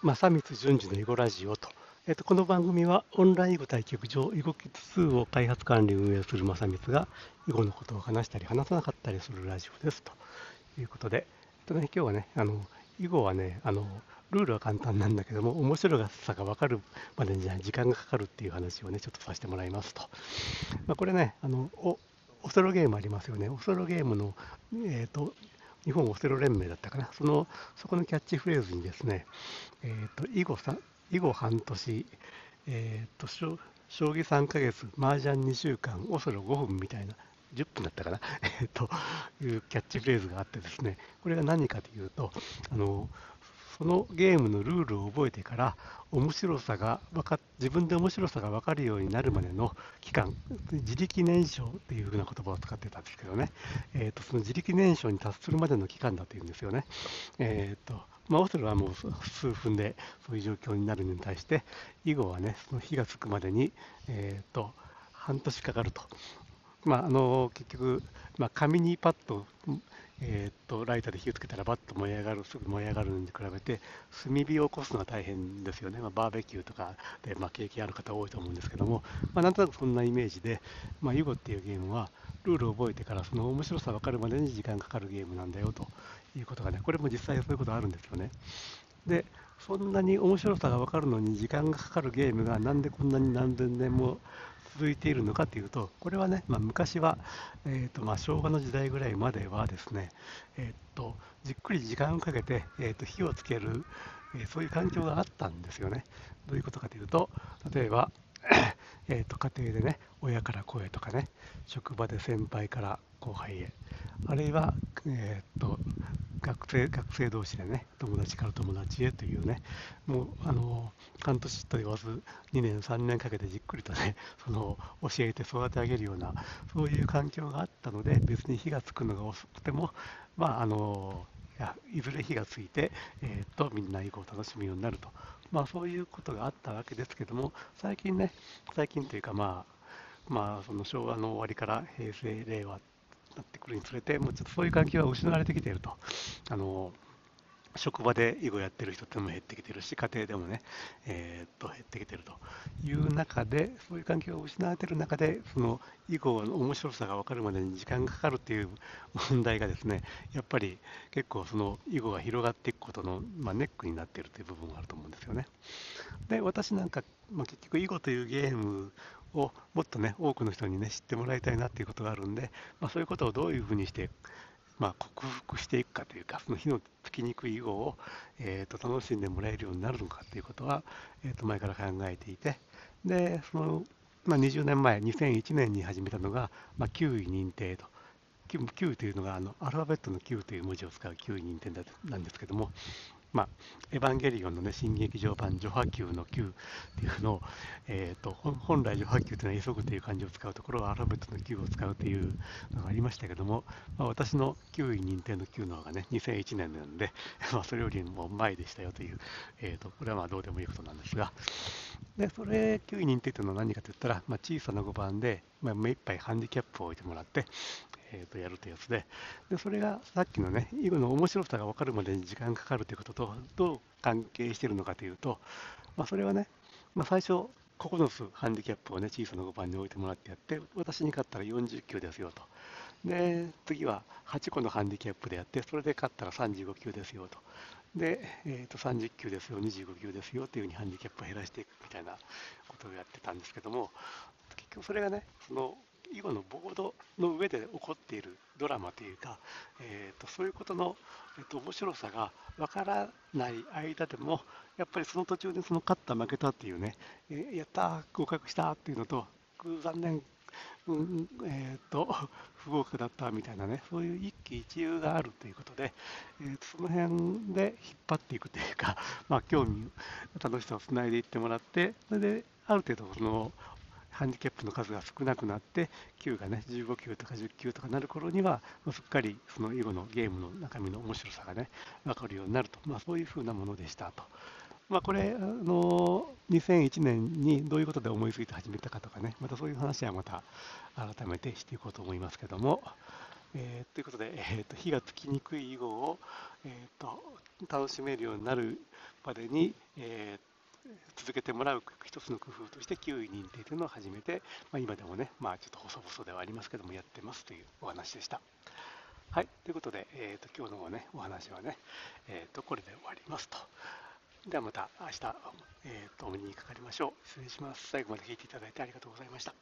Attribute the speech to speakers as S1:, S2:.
S1: 正光淳二の囲碁ラジオと、えっと、この番組はオンライン囲碁対局場囲碁キッズ2を開発管理運営する正光が囲碁のことを話したり話さなかったりするラジオですと。いうことで、えっとね、今日はねあの囲碁はねあのルールは簡単なんだけども面白さが分かるまでに時間がかかるっていう話をねちょっとさせてもらいますと、まあ、これねあのおオセロゲームありますよね。オセロゲームの、えーと日本オセロ連盟だったかな、そのそこのキャッチフレーズにですね、えーと、囲碁さ囲碁半年、えーと、将棋3ヶ月、麻雀2週間、オセロ5分みたいな、10分だったかな、えー、というキャッチフレーズがあってですね、これが何かというと、あのそのゲームのルールを覚えてから面白さが分か自分で面白さが分かるようになるまでの期間自力燃焼っていうふうな言葉を使ってたんですけどね、えーと、その自力燃焼に達するまでの期間だというんですよね。えーとまあ、オセロはもう数分でそういう状況になるのに対して囲碁はねその火がつくまでに、えーと半年かかると。まあ、あの結局、まあ、紙にパッとえー、っとライターで火をつけたらバッと燃え上がるすぐ燃え上がるのに比べて炭火を起こすのは大変ですよね、まあ、バーベキューとかで、まあ、経験ある方多いと思うんですけども、まあ、なんとなくそんなイメージで、まあ、ユゴっていうゲームはルールを覚えてからその面白さ分かるまでに時間かかるゲームなんだよということがねこれも実際そういうことあるんですよね。でそんなに面白さが分かるのに時間がかかるゲームがなんでこんなに何千年も続いているのかというと、これはね、まあ、昔は、えーとまあ、昭和の時代ぐらいまではですね、えーと、じっくり時間をかけて、えーと、火をつける、えー、そういう環境があったんですよね。どういうことかというと、例えば、えーと家庭でね、親から声とかね、職場で先輩から後輩へ、あるいは、えーと学生学生同士でね、友達から友達へというね、もうあの半年と言わず、2年、3年かけてじっくりとね、その教えて育て上げるような、そういう環境があったので、別に火がつくのが遅くても、まあ、あのいずれ火がついて、えーと、みんな囲碁を楽しむようになると、まあ、そういうことがあったわけですけども、最近ね、最近というか、まあ、まあ、その昭和の終わりから平成、令和になってくるにつれて、もうちょっとそういう環境が失われてきていると。あの職場で囲碁やってる人っても減ってきてるし、家庭でもね、えー、っと減ってきてるという中で、そういう環境が失われてる中で、その囲碁の面白さが分かるまでに時間がかかるっていう問題がですね、やっぱり結構その囲碁が広がっていくことの、まあ、ネックになっているという部分があると思うんですよね。で、私なんか、まあ、結局囲碁というゲームをもっとね多くの人にね知ってもらいたいなっていうことがあるんで、まあ、そういうことをどういうふうにして、まあ、克服していくかというかその火のつきにくい囲碁を、えー、と楽しんでもらえるようになるのかということは、えー、と前から考えていてでその、まあ、20年前2001年に始めたのが、まあ、9位認定と。9というのがあのアルファベットの9という文字を使う9位認定なんですけども、まあ、エヴァンゲリオンのね、新劇場版、序波球の球っていうのを、えーと、本来序波球というのは急ぐという漢字を使うところはアルファベットの球を使うというのがありましたけども、まあ、私の9位認定の9の方がね、2001年なので、まあ、それよりも前でしたよという、えーと、これはまあどうでもいいことなんですが、でそれ9位認定というのは何かといったら、まあ、小さな5番で、まあ、目いっぱいハンディキャップを置いてもらって、えー、とやるというやつでで、それがさっきのね、囲碁の面白さが分かるまでに時間かかるということとどう関係しているのかというと、まあ、それはね、まあ、最初、9つハンディキャップをね、小さな5番に置いてもらってやって、私に勝ったら40球ですよと。で、次は8個のハンディキャップでやって、それで勝ったら35球ですよと。で、えー、と30球ですよ、25球ですよというふうにハンディキャップを減らしていくみたいなことをやってたんですけども、結局それがね、その囲碁のボードの上で起こっているドラマというか、えーと、そういうことの、えーと、面白さがわからない間でもやっぱりその途中でその勝った負けたっていうね、えー、やった合格したっていうのと残念、うんえーと、不合格だったみたいなねそういう一喜一憂があるということで、えー、とその辺で引っ張っていくというか、まあ、興味楽しさをつないでいってもらってそれである程度そのハンディキャップの数が少なくなって球がね15球とか10球とかなる頃にはすっかりその囲碁のゲームの中身の面白さがね分かるようになると、まあ、そういうふうなものでしたと。まあ、これ、あの2001年にどういうことで思いついて始めたかとかね、またそういう話はまた改めてしていこうと思いますけども、えーということで、えーと、火がつきにくい囲碁を、えーと、楽しめるようになるまでに、えー、続けてもらう一つの工夫として9位認定というのを始めて、まあ、今でもね、まあ、ちょっと細々ではありますけどもやってますというお話でした。はい、ということで、えーと、今日の、ね、お話はね、えーと、これで終わりますと。ではまた明日、えーと、お目にかかりましょう。失礼します。最後まで聞いていただいてありがとうございました。